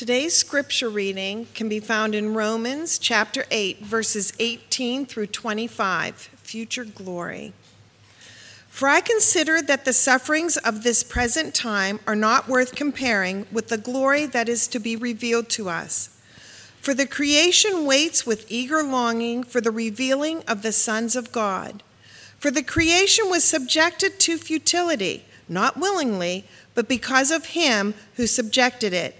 Today's scripture reading can be found in Romans chapter 8, verses 18 through 25, future glory. For I consider that the sufferings of this present time are not worth comparing with the glory that is to be revealed to us. For the creation waits with eager longing for the revealing of the sons of God. For the creation was subjected to futility, not willingly, but because of him who subjected it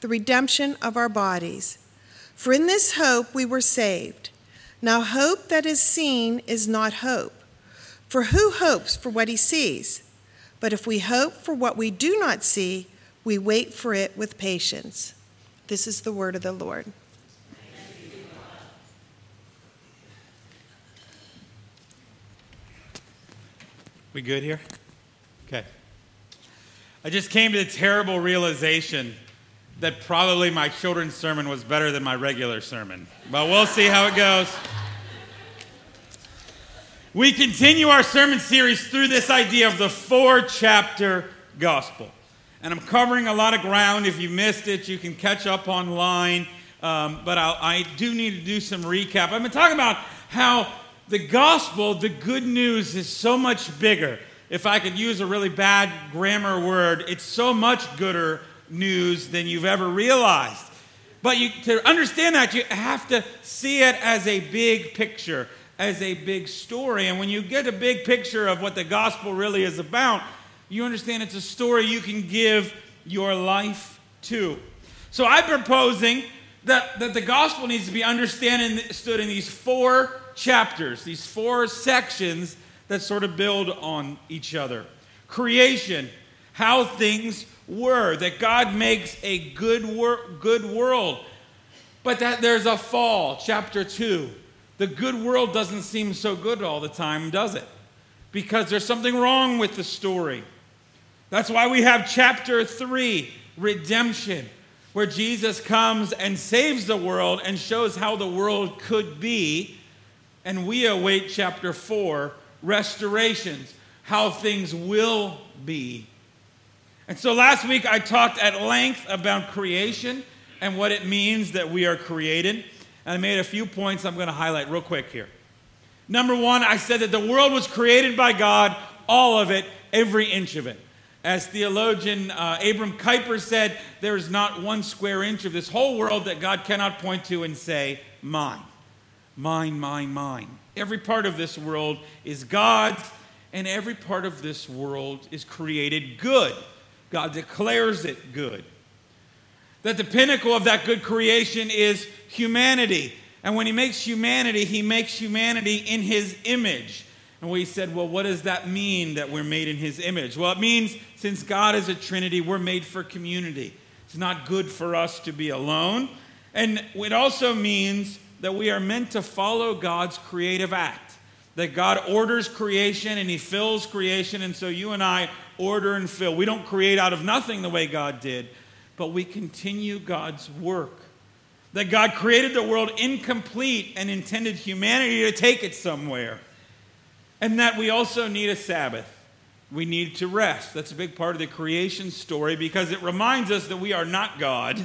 the redemption of our bodies. For in this hope we were saved. Now, hope that is seen is not hope. For who hopes for what he sees? But if we hope for what we do not see, we wait for it with patience. This is the word of the Lord. We good here? Okay. I just came to the terrible realization that probably my children's sermon was better than my regular sermon. But we'll see how it goes. We continue our sermon series through this idea of the four chapter gospel. And I'm covering a lot of ground. If you missed it, you can catch up online. Um, but I'll, I do need to do some recap. I've been talking about how the gospel, the good news, is so much bigger. If I could use a really bad grammar word, it's so much gooder news than you've ever realized. But you, to understand that, you have to see it as a big picture, as a big story. And when you get a big picture of what the gospel really is about, you understand it's a story you can give your life to. So I'm proposing that, that the gospel needs to be understood in these four chapters, these four sections that sort of build on each other. Creation, how things were, that God makes a good, wor- good world, but that there's a fall. Chapter 2. The good world doesn't seem so good all the time, does it? Because there's something wrong with the story. That's why we have chapter 3, redemption, where Jesus comes and saves the world and shows how the world could be. And we await chapter 4, restorations, how things will be and so last week I talked at length about creation and what it means that we are created. And I made a few points I'm going to highlight real quick here. Number one, I said that the world was created by God, all of it, every inch of it. As theologian uh, Abram Kuyper said, there is not one square inch of this whole world that God cannot point to and say, mine. Mine, mine, mine. Every part of this world is God's, and every part of this world is created good. God declares it good. That the pinnacle of that good creation is humanity. And when he makes humanity, he makes humanity in his image. And we said, well, what does that mean that we're made in his image? Well, it means since God is a Trinity, we're made for community. It's not good for us to be alone. And it also means that we are meant to follow God's creative act. That God orders creation and he fills creation. And so you and I order and fill. We don't create out of nothing the way God did, but we continue God's work. That God created the world incomplete and intended humanity to take it somewhere. And that we also need a Sabbath. We need to rest. That's a big part of the creation story because it reminds us that we are not God,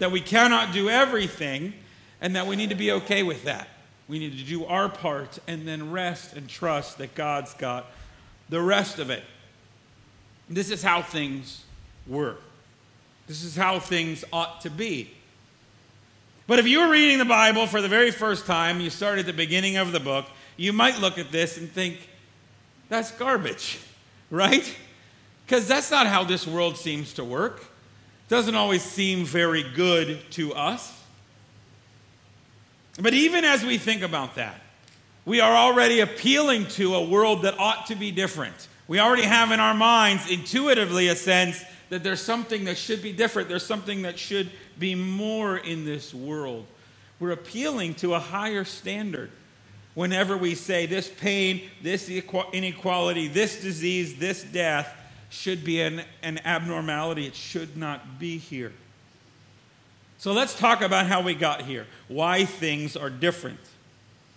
that we cannot do everything, and that we need to be okay with that. We need to do our part and then rest and trust that God's got the rest of it. This is how things work. This is how things ought to be. But if you were reading the Bible for the very first time, you start at the beginning of the book, you might look at this and think, that's garbage, right? Because that's not how this world seems to work. It doesn't always seem very good to us. But even as we think about that, we are already appealing to a world that ought to be different. We already have in our minds intuitively a sense that there's something that should be different. There's something that should be more in this world. We're appealing to a higher standard whenever we say this pain, this inequality, this disease, this death should be an, an abnormality. It should not be here. So let's talk about how we got here, why things are different.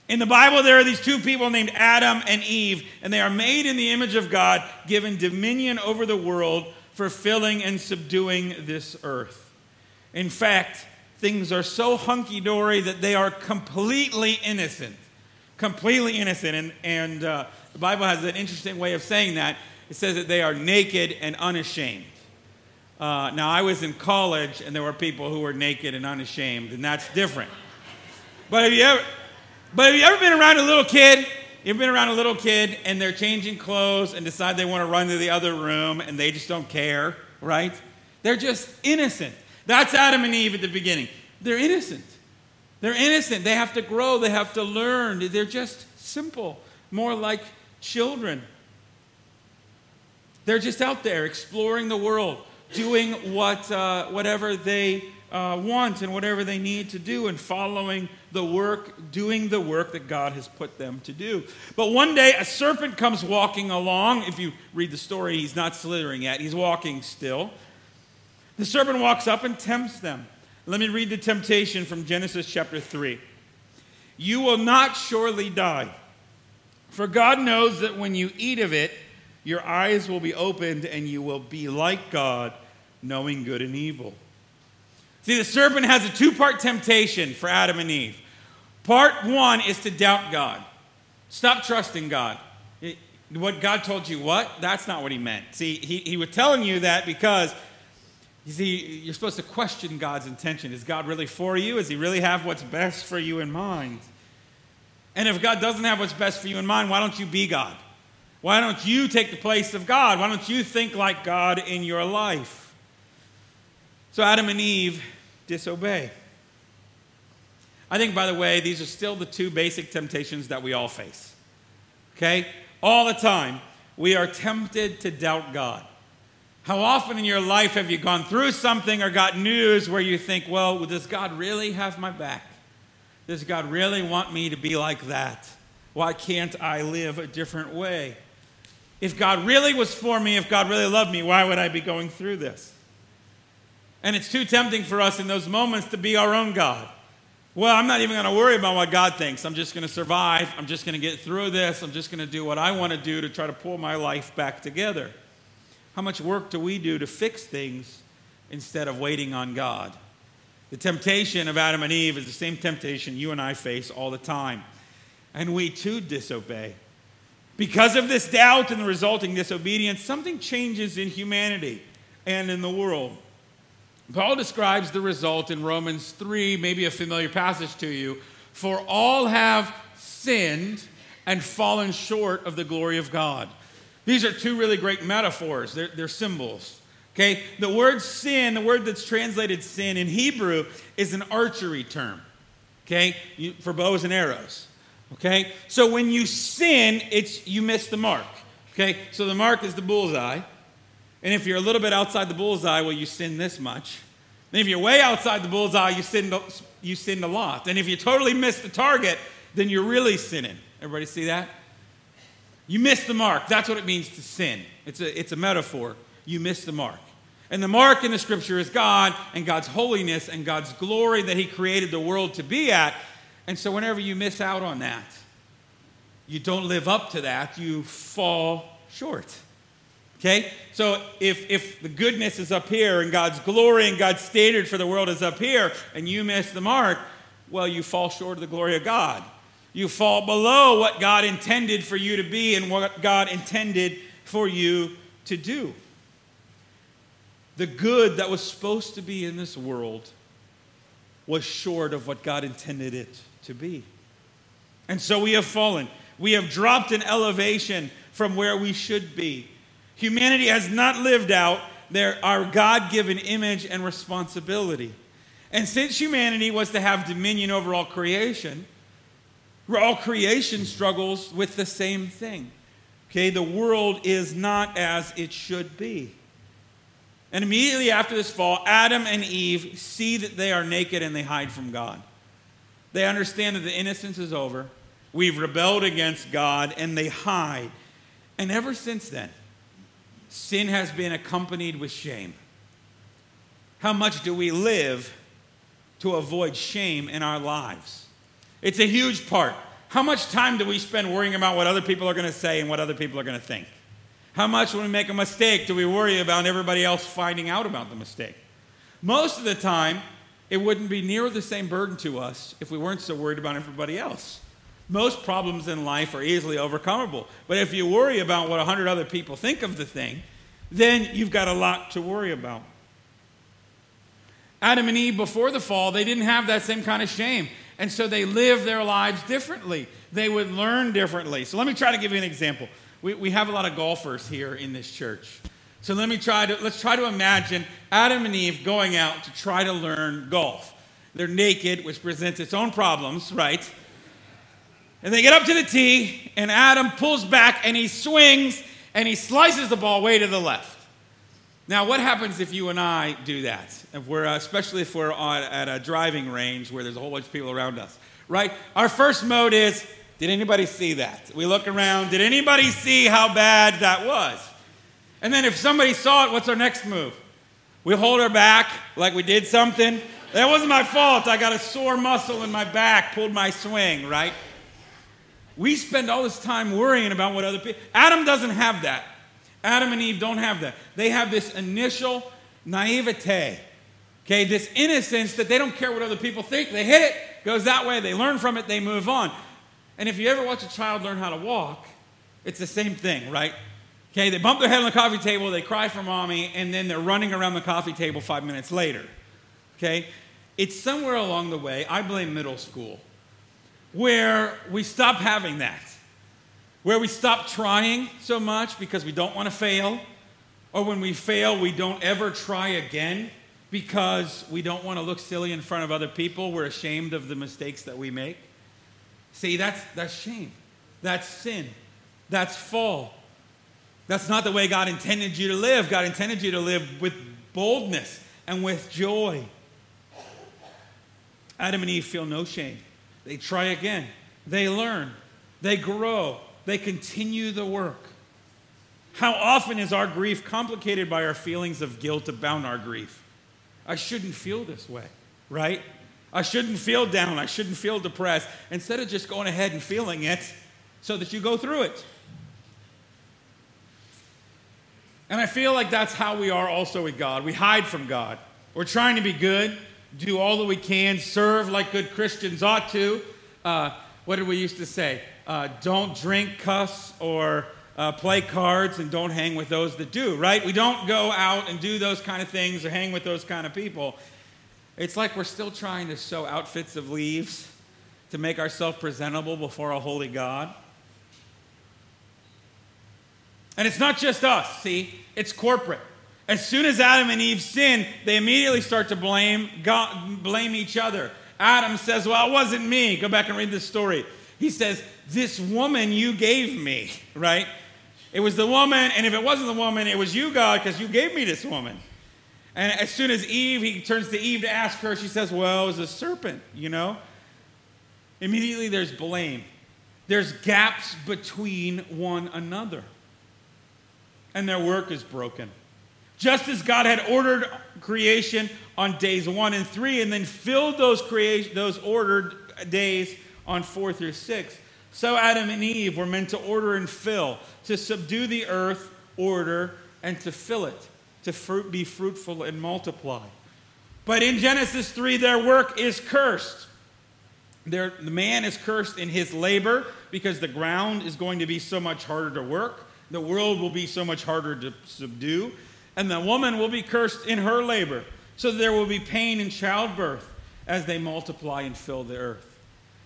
In the Bible, there are these two people named Adam and Eve, and they are made in the image of God, given dominion over the world, fulfilling and subduing this earth. In fact, things are so hunky dory that they are completely innocent. Completely innocent. And, and uh, the Bible has an interesting way of saying that. It says that they are naked and unashamed. Uh, now, I was in college and there were people who were naked and unashamed, and that's different. But have you ever, but have you ever been around a little kid? You've been around a little kid and they're changing clothes and decide they want to run to the other room and they just don't care, right? They're just innocent. That's Adam and Eve at the beginning. They're innocent. They're innocent. They have to grow, they have to learn. They're just simple, more like children. They're just out there exploring the world, doing what, uh, whatever they uh, want and whatever they need to do, and following the work, doing the work that God has put them to do. But one day, a serpent comes walking along. If you read the story, he's not slithering yet, he's walking still. The serpent walks up and tempts them. Let me read the temptation from Genesis chapter 3. You will not surely die, for God knows that when you eat of it, your eyes will be opened and you will be like God, knowing good and evil. See, the serpent has a two part temptation for Adam and Eve. Part one is to doubt God, stop trusting God. what God told you, what? That's not what he meant. See, he, he was telling you that because you see, you're supposed to question God's intention. Is God really for you? Does he really have what's best for you in mind? And if God doesn't have what's best for you in mind, why don't you be God? Why don't you take the place of God? Why don't you think like God in your life? So Adam and Eve disobey. I think, by the way, these are still the two basic temptations that we all face. Okay? All the time, we are tempted to doubt God. How often in your life have you gone through something or got news where you think, well, does God really have my back? Does God really want me to be like that? Why can't I live a different way? If God really was for me, if God really loved me, why would I be going through this? And it's too tempting for us in those moments to be our own God. Well, I'm not even going to worry about what God thinks. I'm just going to survive. I'm just going to get through this. I'm just going to do what I want to do to try to pull my life back together. How much work do we do to fix things instead of waiting on God? The temptation of Adam and Eve is the same temptation you and I face all the time. And we too disobey. Because of this doubt and the resulting disobedience, something changes in humanity and in the world. Paul describes the result in Romans 3, maybe a familiar passage to you. For all have sinned and fallen short of the glory of God. These are two really great metaphors, they're, they're symbols. Okay, the word sin, the word that's translated sin in Hebrew, is an archery term. Okay, you, for bows and arrows. Okay? So when you sin, it's you miss the mark. Okay? So the mark is the bullseye. And if you're a little bit outside the bullseye, well, you sin this much. And if you're way outside the bullseye, you sin you sinned a lot. And if you totally miss the target, then you're really sinning. Everybody see that? You miss the mark. That's what it means to sin. It's a, it's a metaphor. You miss the mark. And the mark in the scripture is God and God's holiness and God's glory that He created the world to be at. And so, whenever you miss out on that, you don't live up to that, you fall short. Okay? So, if, if the goodness is up here and God's glory and God's standard for the world is up here and you miss the mark, well, you fall short of the glory of God. You fall below what God intended for you to be and what God intended for you to do. The good that was supposed to be in this world was short of what God intended it to be. And so we have fallen. We have dropped in elevation from where we should be. Humanity has not lived out their, our God given image and responsibility. And since humanity was to have dominion over all creation, all creation struggles with the same thing. Okay, the world is not as it should be. And immediately after this fall, Adam and Eve see that they are naked and they hide from God. They understand that the innocence is over. We've rebelled against God and they hide. And ever since then, sin has been accompanied with shame. How much do we live to avoid shame in our lives? It's a huge part. How much time do we spend worrying about what other people are going to say and what other people are going to think? How much, when we make a mistake, do we worry about everybody else finding out about the mistake? Most of the time, it wouldn't be near the same burden to us if we weren't so worried about everybody else. Most problems in life are easily overcomable. But if you worry about what 100 other people think of the thing, then you've got a lot to worry about. Adam and Eve, before the fall, they didn't have that same kind of shame. And so they lived their lives differently. They would learn differently. So let me try to give you an example we, we have a lot of golfers here in this church. So let me try to let's try to imagine Adam and Eve going out to try to learn golf. They're naked, which presents its own problems, right? And they get up to the tee, and Adam pulls back and he swings and he slices the ball way to the left. Now, what happens if you and I do that? If we're, uh, especially if we're on, at a driving range where there's a whole bunch of people around us, right? Our first mode is did anybody see that? We look around. Did anybody see how bad that was? And then if somebody saw it, what's our next move? We hold our back like we did something. That wasn't my fault. I got a sore muscle in my back, pulled my swing, right? We spend all this time worrying about what other people. Adam doesn't have that. Adam and Eve don't have that. They have this initial naivete, okay, this innocence that they don't care what other people think. They hit it, goes that way, they learn from it, they move on. And if you ever watch a child learn how to walk, it's the same thing, right? Okay, they bump their head on the coffee table, they cry for mommy, and then they're running around the coffee table five minutes later. Okay? It's somewhere along the way, I blame middle school, where we stop having that. Where we stop trying so much because we don't want to fail, or when we fail, we don't ever try again because we don't want to look silly in front of other people. We're ashamed of the mistakes that we make. See, that's, that's shame. That's sin. That's fall. That's not the way God intended you to live. God intended you to live with boldness and with joy. Adam and Eve feel no shame. They try again. They learn. They grow. They continue the work. How often is our grief complicated by our feelings of guilt about our grief? I shouldn't feel this way, right? I shouldn't feel down. I shouldn't feel depressed. Instead of just going ahead and feeling it so that you go through it. And I feel like that's how we are also with God. We hide from God. We're trying to be good, do all that we can, serve like good Christians ought to. Uh, what did we used to say? Uh, don't drink, cuss, or uh, play cards, and don't hang with those that do, right? We don't go out and do those kind of things or hang with those kind of people. It's like we're still trying to sew outfits of leaves to make ourselves presentable before a holy God. And it's not just us, see? It's corporate. As soon as Adam and Eve sin, they immediately start to blame God, blame each other. Adam says, "Well, it wasn't me." Go back and read this story. He says, "This woman you gave me, right? It was the woman, and if it wasn't the woman, it was you, God, because you gave me this woman." And as soon as Eve, he turns to Eve to ask her, she says, Well, it was a serpent, you know? Immediately there's blame. There's gaps between one another. And their work is broken. Just as God had ordered creation on days one and three, and then filled those, creation, those ordered days on four through six, so Adam and Eve were meant to order and fill, to subdue the earth, order, and to fill it to fruit, be fruitful and multiply. But in Genesis 3, their work is cursed. Their, the man is cursed in his labor because the ground is going to be so much harder to work. The world will be so much harder to subdue. And the woman will be cursed in her labor. So there will be pain in childbirth as they multiply and fill the earth.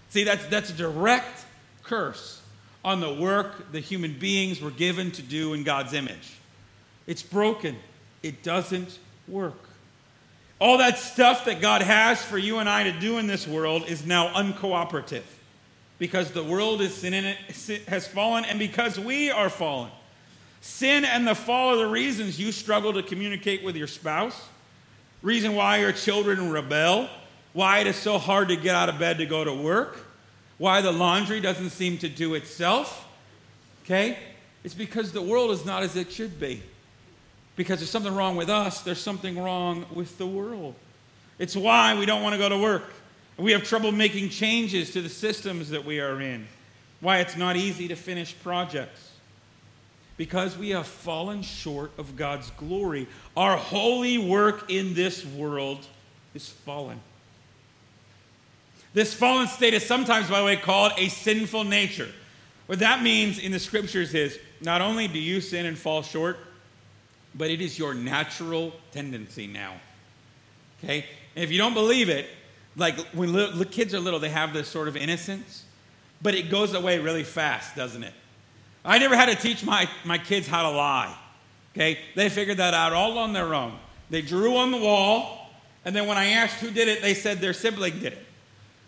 See, that's, that's a direct curse on the work the human beings were given to do in God's image. It's broken it doesn't work. All that stuff that God has for you and I to do in this world is now uncooperative because the world is sin has fallen and because we are fallen. Sin and the fall are the reasons you struggle to communicate with your spouse, reason why your children rebel, why it is so hard to get out of bed to go to work, why the laundry doesn't seem to do itself. Okay? It's because the world is not as it should be. Because there's something wrong with us, there's something wrong with the world. It's why we don't want to go to work. We have trouble making changes to the systems that we are in. Why it's not easy to finish projects. Because we have fallen short of God's glory. Our holy work in this world is fallen. This fallen state is sometimes, by the way, called a sinful nature. What that means in the scriptures is not only do you sin and fall short, but it is your natural tendency now. Okay? And if you don't believe it, like when little, kids are little, they have this sort of innocence, but it goes away really fast, doesn't it? I never had to teach my, my kids how to lie. Okay? They figured that out all on their own. They drew on the wall, and then when I asked who did it, they said their sibling did it.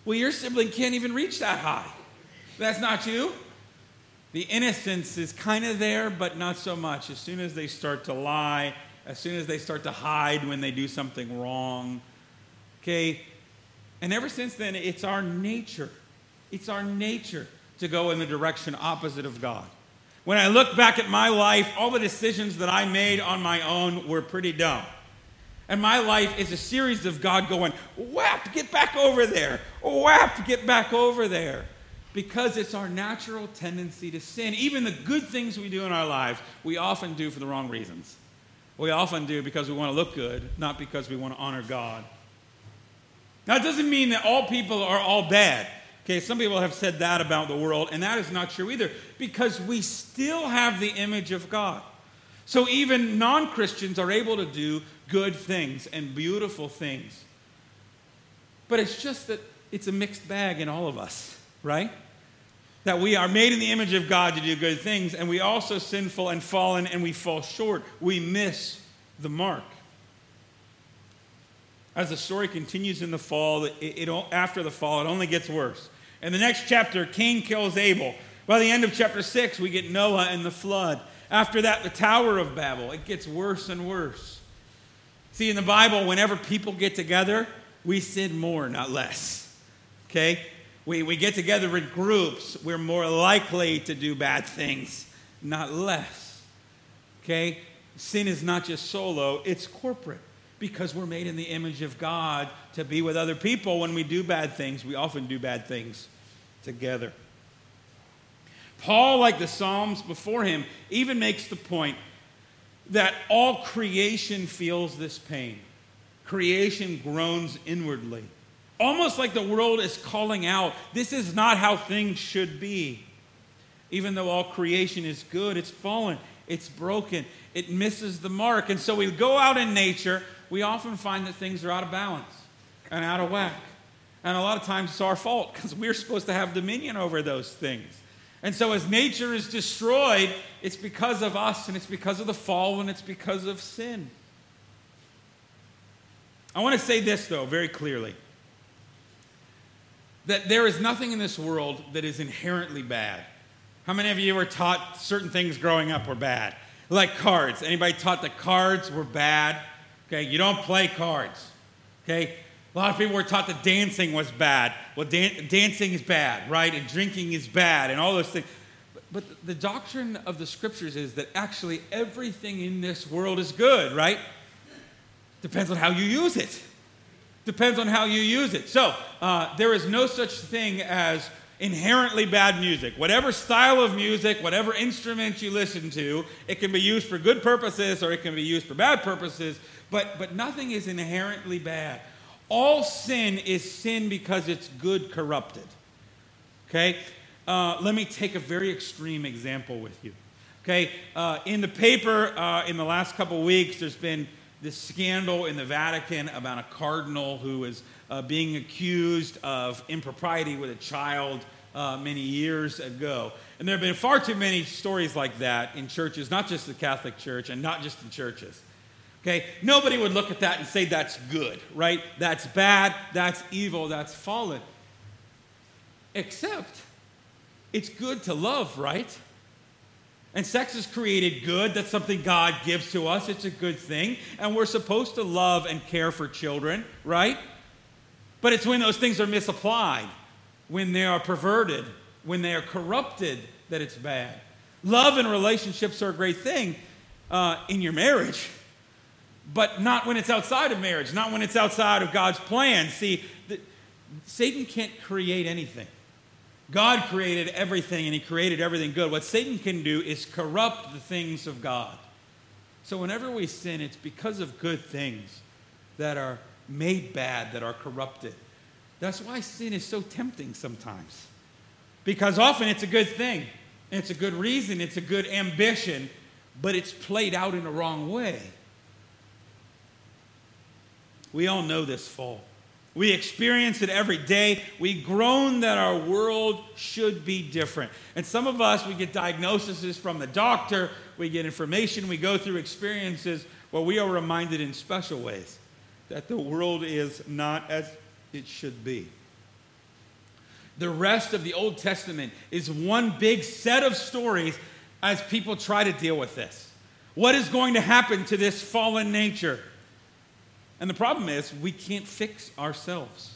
Well, your sibling can't even reach that high. That's not you. The innocence is kind of there, but not so much. As soon as they start to lie, as soon as they start to hide when they do something wrong, okay? And ever since then, it's our nature. It's our nature to go in the direction opposite of God. When I look back at my life, all the decisions that I made on my own were pretty dumb. And my life is a series of God going, whap, get back over there, whap, get back over there because it's our natural tendency to sin. Even the good things we do in our lives, we often do for the wrong reasons. We often do because we want to look good, not because we want to honor God. Now, it doesn't mean that all people are all bad. Okay, some people have said that about the world, and that is not true either, because we still have the image of God. So even non Christians are able to do good things and beautiful things. But it's just that it's a mixed bag in all of us, right? that we are made in the image of God to do good things, and we also sinful and fallen, and we fall short. We miss the mark. As the story continues in the fall, it, it, after the fall, it only gets worse. In the next chapter, Cain kills Abel. By the end of chapter 6, we get Noah and the flood. After that, the Tower of Babel. It gets worse and worse. See, in the Bible, whenever people get together, we sin more, not less. Okay? we, we get together in groups, we're more likely to do bad things, not less. Okay? Sin is not just solo, it's corporate because we're made in the image of God to be with other people. When we do bad things, we often do bad things together. Paul, like the Psalms before him, even makes the point that all creation feels this pain. Creation groans inwardly. Almost like the world is calling out, this is not how things should be. Even though all creation is good, it's fallen, it's broken, it misses the mark. And so we go out in nature, we often find that things are out of balance and out of whack. And a lot of times it's our fault because we're supposed to have dominion over those things. And so as nature is destroyed, it's because of us and it's because of the fall and it's because of sin. I want to say this, though, very clearly that there is nothing in this world that is inherently bad. How many of you were taught certain things growing up were bad? Like cards. Anybody taught that cards were bad? Okay, you don't play cards. Okay? A lot of people were taught that dancing was bad. Well, dan- dancing is bad, right? And drinking is bad, and all those things. But, but the doctrine of the scriptures is that actually everything in this world is good, right? Depends on how you use it. Depends on how you use it. So, uh, there is no such thing as inherently bad music. Whatever style of music, whatever instrument you listen to, it can be used for good purposes or it can be used for bad purposes, but, but nothing is inherently bad. All sin is sin because it's good corrupted. Okay? Uh, let me take a very extreme example with you. Okay? Uh, in the paper, uh, in the last couple weeks, there's been this scandal in the Vatican about a cardinal who is uh, being accused of impropriety with a child uh, many years ago. And there have been far too many stories like that in churches, not just the Catholic Church and not just in churches. Okay? Nobody would look at that and say that's good, right? That's bad, that's evil, that's fallen. Except it's good to love, right? And sex is created good. That's something God gives to us. It's a good thing. And we're supposed to love and care for children, right? But it's when those things are misapplied, when they are perverted, when they are corrupted, that it's bad. Love and relationships are a great thing uh, in your marriage, but not when it's outside of marriage, not when it's outside of God's plan. See, the, Satan can't create anything. God created everything and he created everything good. What Satan can do is corrupt the things of God. So whenever we sin, it's because of good things that are made bad, that are corrupted. That's why sin is so tempting sometimes. Because often it's a good thing, it's a good reason, it's a good ambition, but it's played out in the wrong way. We all know this fall. We experience it every day. We groan that our world should be different. And some of us, we get diagnoses from the doctor, we get information, we go through experiences where we are reminded in special ways that the world is not as it should be. The rest of the Old Testament is one big set of stories as people try to deal with this. What is going to happen to this fallen nature? And the problem is, we can't fix ourselves.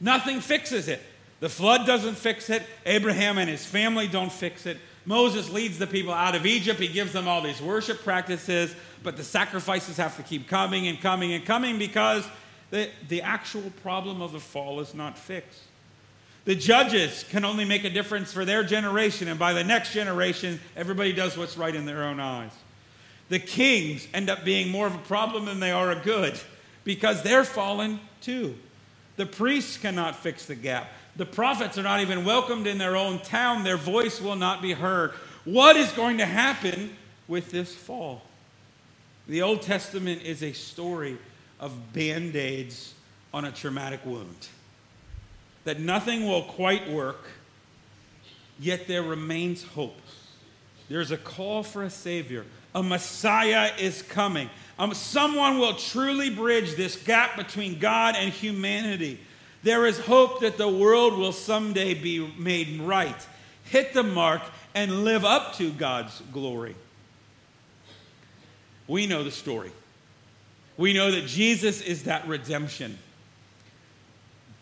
Nothing fixes it. The flood doesn't fix it. Abraham and his family don't fix it. Moses leads the people out of Egypt. He gives them all these worship practices, but the sacrifices have to keep coming and coming and coming because the, the actual problem of the fall is not fixed. The judges can only make a difference for their generation, and by the next generation, everybody does what's right in their own eyes. The kings end up being more of a problem than they are a good because they're fallen too. The priests cannot fix the gap. The prophets are not even welcomed in their own town. Their voice will not be heard. What is going to happen with this fall? The Old Testament is a story of band aids on a traumatic wound. That nothing will quite work, yet there remains hope. There's a call for a Savior. A Messiah is coming. Um, someone will truly bridge this gap between God and humanity. There is hope that the world will someday be made right, hit the mark, and live up to God's glory. We know the story. We know that Jesus is that redemption.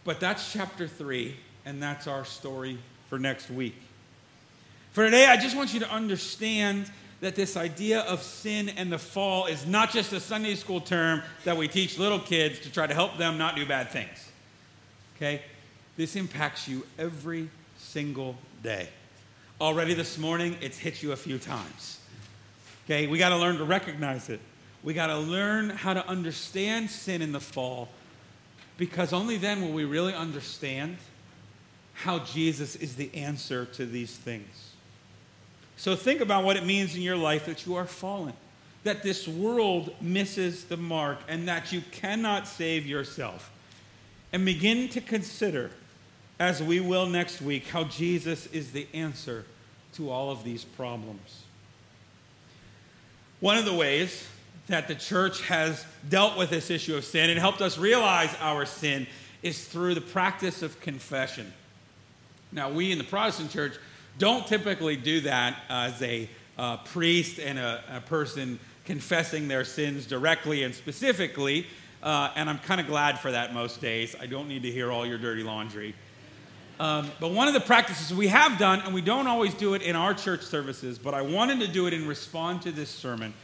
But that's chapter 3, and that's our story for next week. For today, I just want you to understand that this idea of sin and the fall is not just a Sunday school term that we teach little kids to try to help them not do bad things. Okay? This impacts you every single day. Already this morning, it's hit you a few times. Okay? We got to learn to recognize it. We got to learn how to understand sin in the fall because only then will we really understand how Jesus is the answer to these things. So think about what it means in your life that you are fallen, that this world misses the mark, and that you cannot save yourself. And begin to consider, as we will next week, how Jesus is the answer to all of these problems. One of the ways that the church has dealt with this issue of sin and helped us realize our sin is through the practice of confession. Now, we in the Protestant church don't typically do that as a uh, priest and a, a, person confessing their sins directly and specifically. Uh, and I'm kind of glad for that most days. I don't need to hear all your dirty laundry. Um, but one of the practices we have done, and we don't always do it in our church services, but I wanted to do it in response to this sermon,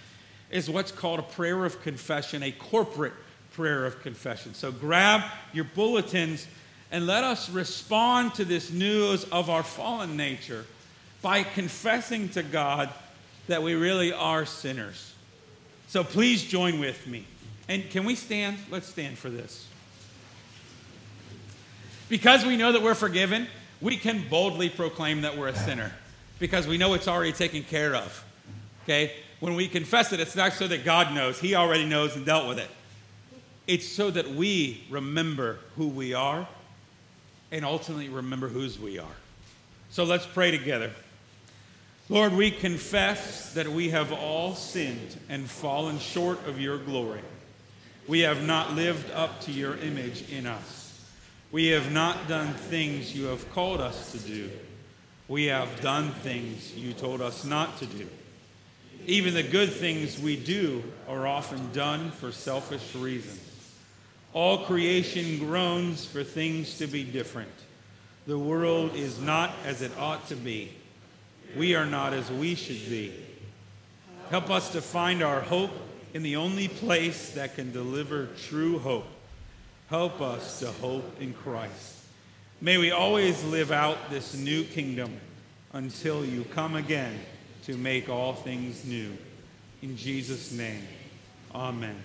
is what's called a prayer of confession, a corporate prayer of confession. So grab your bulletins and let us respond to this news of our fallen nature by confessing to God that we really are sinners. So please join with me. And can we stand? Let's stand for this. Because we know that we're forgiven, we can boldly proclaim that we're a sinner because we know it's already taken care of. Okay? When we confess it, it's not so that God knows, He already knows and dealt with it. It's so that we remember who we are and ultimately remember whose we are. So let's pray together. Lord, we confess that we have all sinned and fallen short of your glory. We have not lived up to your image in us. We have not done things you have called us to do. We have done things you told us not to do. Even the good things we do are often done for selfish reasons. All creation groans for things to be different. The world is not as it ought to be. We are not as we should be. Help us to find our hope in the only place that can deliver true hope. Help us to hope in Christ. May we always live out this new kingdom until you come again to make all things new. In Jesus' name, amen.